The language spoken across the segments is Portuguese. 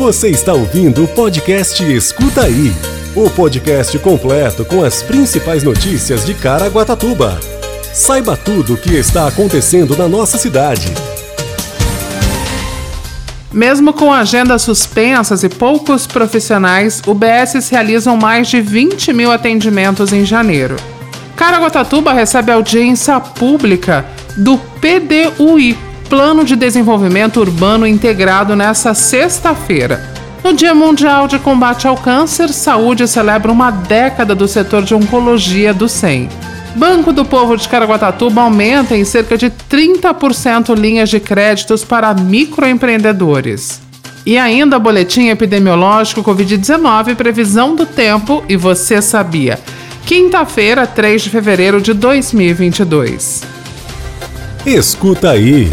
Você está ouvindo o podcast Escuta Aí o podcast completo com as principais notícias de Caraguatatuba. Saiba tudo o que está acontecendo na nossa cidade. Mesmo com agendas suspensas e poucos profissionais, o BS realizam mais de 20 mil atendimentos em janeiro. Caraguatatuba recebe audiência pública do PDUI, Plano de Desenvolvimento Urbano Integrado, nesta sexta-feira. No Dia Mundial de Combate ao Câncer, Saúde celebra uma década do setor de oncologia do SEM. Banco do Povo de Caraguatatuba aumenta em cerca de 30% linhas de créditos para microempreendedores. E ainda boletim epidemiológico Covid-19, previsão do tempo e você sabia. Quinta-feira, 3 de fevereiro de 2022. Escuta aí.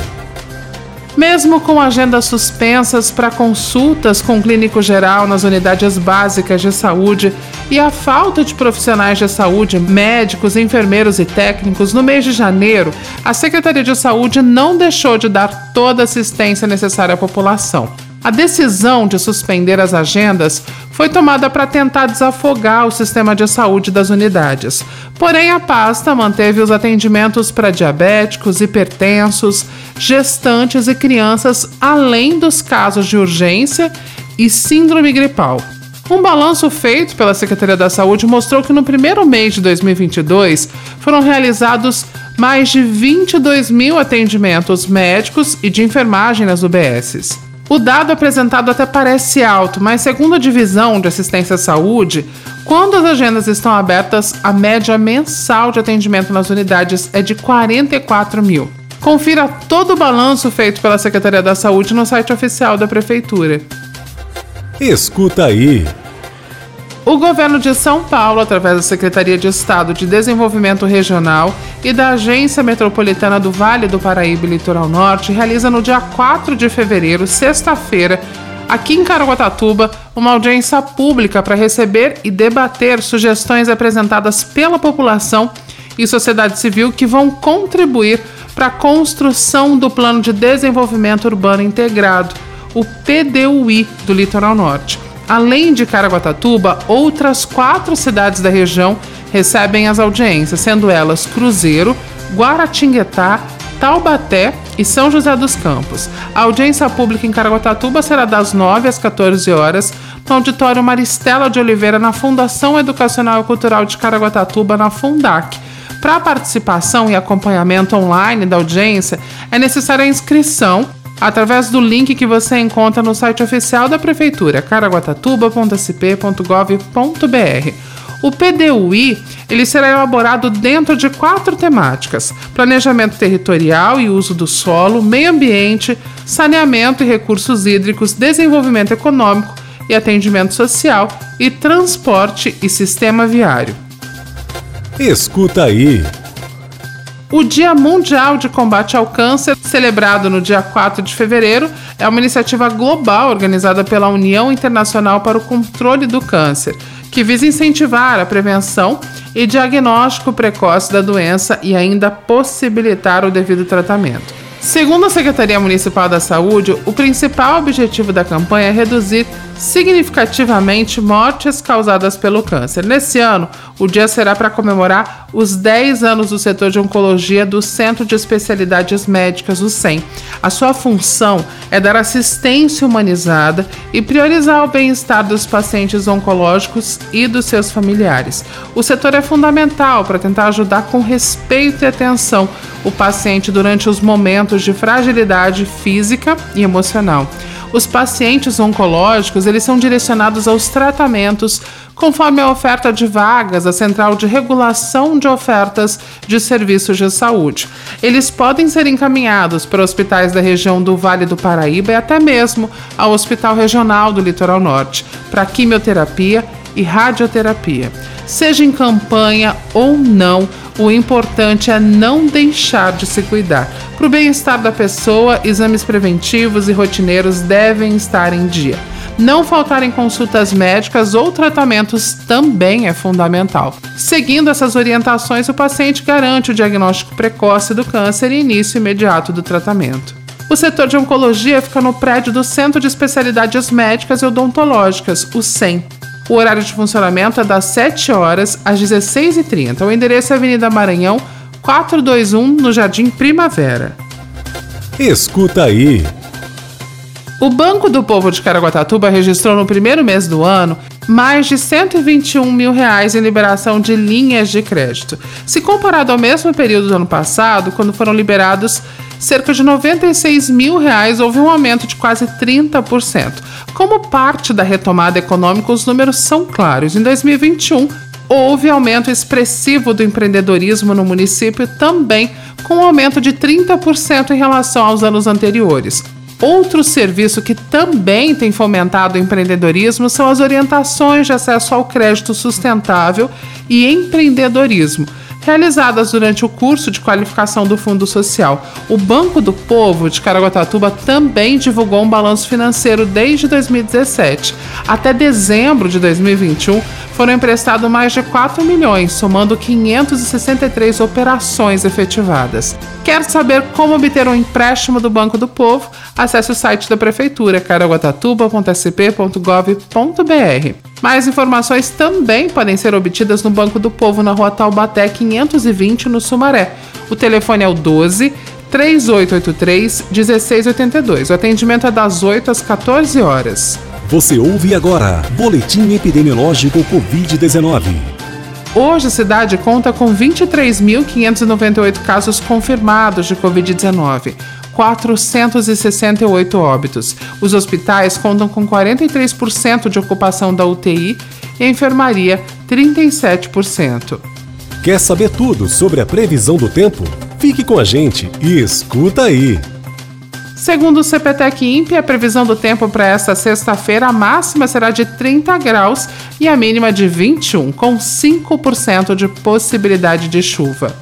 Mesmo com agendas suspensas para consultas com clínico geral nas unidades básicas de saúde e a falta de profissionais de saúde, médicos, enfermeiros e técnicos, no mês de janeiro, a Secretaria de Saúde não deixou de dar toda a assistência necessária à população. A decisão de suspender as agendas foi tomada para tentar desafogar o sistema de saúde das unidades. Porém, a pasta manteve os atendimentos para diabéticos, hipertensos, gestantes e crianças, além dos casos de urgência e síndrome gripal. Um balanço feito pela Secretaria da Saúde mostrou que no primeiro mês de 2022 foram realizados mais de 22 mil atendimentos médicos e de enfermagem nas UBSs. O dado apresentado até parece alto, mas segundo a divisão de assistência à saúde, quando as agendas estão abertas, a média mensal de atendimento nas unidades é de 44 mil. Confira todo o balanço feito pela Secretaria da Saúde no site oficial da Prefeitura. Escuta aí. O governo de São Paulo, através da Secretaria de Estado de Desenvolvimento Regional e da Agência Metropolitana do Vale do Paraíba e Litoral Norte, realiza no dia 4 de fevereiro, sexta-feira, aqui em Caraguatatuba, uma audiência pública para receber e debater sugestões apresentadas pela população e sociedade civil que vão contribuir para a construção do Plano de Desenvolvimento Urbano Integrado, o PDUI do Litoral Norte. Além de Caraguatatuba, outras quatro cidades da região recebem as audiências, sendo elas Cruzeiro, Guaratinguetá, Taubaté e São José dos Campos. A audiência pública em Caraguatatuba será das 9 às 14 horas no auditório Maristela de Oliveira, na Fundação Educacional e Cultural de Caraguatatuba, na Fundac. Para participação e acompanhamento online da audiência, é necessária a inscrição através do link que você encontra no site oficial da Prefeitura, caraguatatuba.sp.gov.br. O PDUI ele será elaborado dentro de quatro temáticas: planejamento territorial e uso do solo, meio ambiente, saneamento e recursos hídricos, desenvolvimento econômico e atendimento social e transporte e sistema viário. Escuta aí. O Dia Mundial de Combate ao Câncer, celebrado no dia 4 de fevereiro, é uma iniciativa global organizada pela União Internacional para o Controle do Câncer, que visa incentivar a prevenção e diagnóstico precoce da doença e ainda possibilitar o devido tratamento. Segundo a Secretaria Municipal da Saúde, o principal objetivo da campanha é reduzir significativamente mortes causadas pelo câncer. Nesse ano, o dia será para comemorar os 10 anos do setor de oncologia do Centro de Especialidades Médicas, o CEM. A sua função é dar assistência humanizada e priorizar o bem-estar dos pacientes oncológicos e dos seus familiares. O setor é fundamental para tentar ajudar com respeito e atenção o paciente durante os momentos de fragilidade física e emocional. Os pacientes oncológicos, eles são direcionados aos tratamentos conforme a oferta de vagas da Central de Regulação de Ofertas de Serviços de Saúde. Eles podem ser encaminhados para hospitais da região do Vale do Paraíba e até mesmo ao Hospital Regional do Litoral Norte para quimioterapia e radioterapia. Seja em campanha ou não, o importante é não deixar de se cuidar. Para o bem-estar da pessoa, exames preventivos e rotineiros devem estar em dia. Não faltarem consultas médicas ou tratamentos também é fundamental. Seguindo essas orientações, o paciente garante o diagnóstico precoce do câncer e início imediato do tratamento. O setor de oncologia fica no prédio do Centro de Especialidades Médicas e Odontológicas, o CEM. O horário de funcionamento é das 7 horas às 16h30. O endereço é Avenida Maranhão, 421, no Jardim Primavera. Escuta aí. O Banco do Povo de Caraguatatuba registrou no primeiro mês do ano mais de 121 mil reais em liberação de linhas de crédito. Se comparado ao mesmo período do ano passado, quando foram liberados cerca de 96 mil reais, houve um aumento de quase 30%. Como parte da retomada econômica, os números são claros. Em 2021, houve aumento expressivo do empreendedorismo no município, também com um aumento de 30% em relação aos anos anteriores. Outro serviço que também tem fomentado o empreendedorismo são as orientações de acesso ao crédito sustentável e empreendedorismo realizadas durante o curso de qualificação do Fundo Social. O Banco do Povo de Caraguatatuba também divulgou um balanço financeiro desde 2017. Até dezembro de 2021, foram emprestados mais de 4 milhões, somando 563 operações efetivadas. Quer saber como obter um empréstimo do Banco do Povo? Acesse o site da Prefeitura, caraguatatuba.sp.gov.br. Mais informações também podem ser obtidas no Banco do Povo na rua Taubaté 520, no Sumaré. O telefone é o 12 3883 1682. O atendimento é das 8 às 14 horas. Você ouve agora Boletim Epidemiológico Covid-19. Hoje a cidade conta com 23.598 casos confirmados de Covid-19, 468 óbitos. Os hospitais contam com 43% de ocupação da UTI e a enfermaria 37%. Quer saber tudo sobre a previsão do tempo? Fique com a gente e escuta aí! Segundo o CPTEC INPE, a previsão do tempo para esta sexta-feira, a máxima será de 30 graus e a mínima de 21, com 5% de possibilidade de chuva.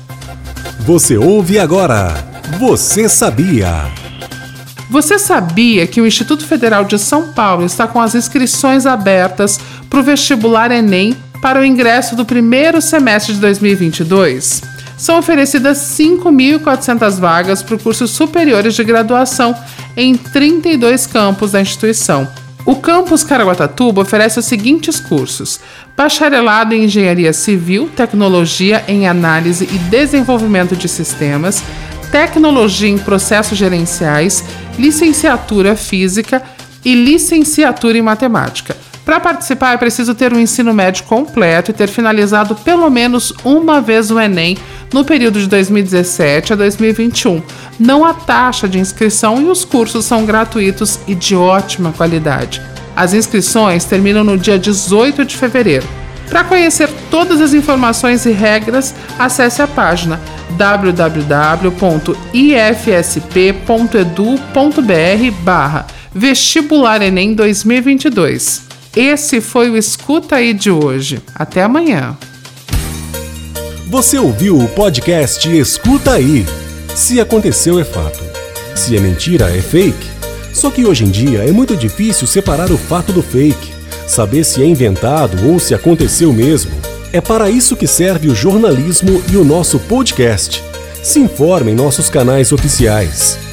Você ouve agora. Você sabia? Você sabia que o Instituto Federal de São Paulo está com as inscrições abertas para o vestibular Enem para o ingresso do primeiro semestre de 2022? são oferecidas 5.400 vagas para cursos superiores de graduação em 32 campos da instituição. O campus Caraguatatuba oferece os seguintes cursos: Bacharelado em Engenharia Civil, Tecnologia em Análise e Desenvolvimento de Sistemas, Tecnologia em Processos Gerenciais, Licenciatura Física e Licenciatura em Matemática. Para participar é preciso ter um ensino médio completo e ter finalizado pelo menos uma vez o Enem no período de 2017 a 2021. Não há taxa de inscrição e os cursos são gratuitos e de ótima qualidade. As inscrições terminam no dia 18 de fevereiro. Para conhecer todas as informações e regras, acesse a página www.ifsp.edu.br barra Vestibular Enem 2022. Esse foi o Escuta aí de hoje. Até amanhã. Você ouviu o podcast Escuta aí. Se aconteceu é fato. Se é mentira é fake. Só que hoje em dia é muito difícil separar o fato do fake, saber se é inventado ou se aconteceu mesmo. É para isso que serve o jornalismo e o nosso podcast. Se informe em nossos canais oficiais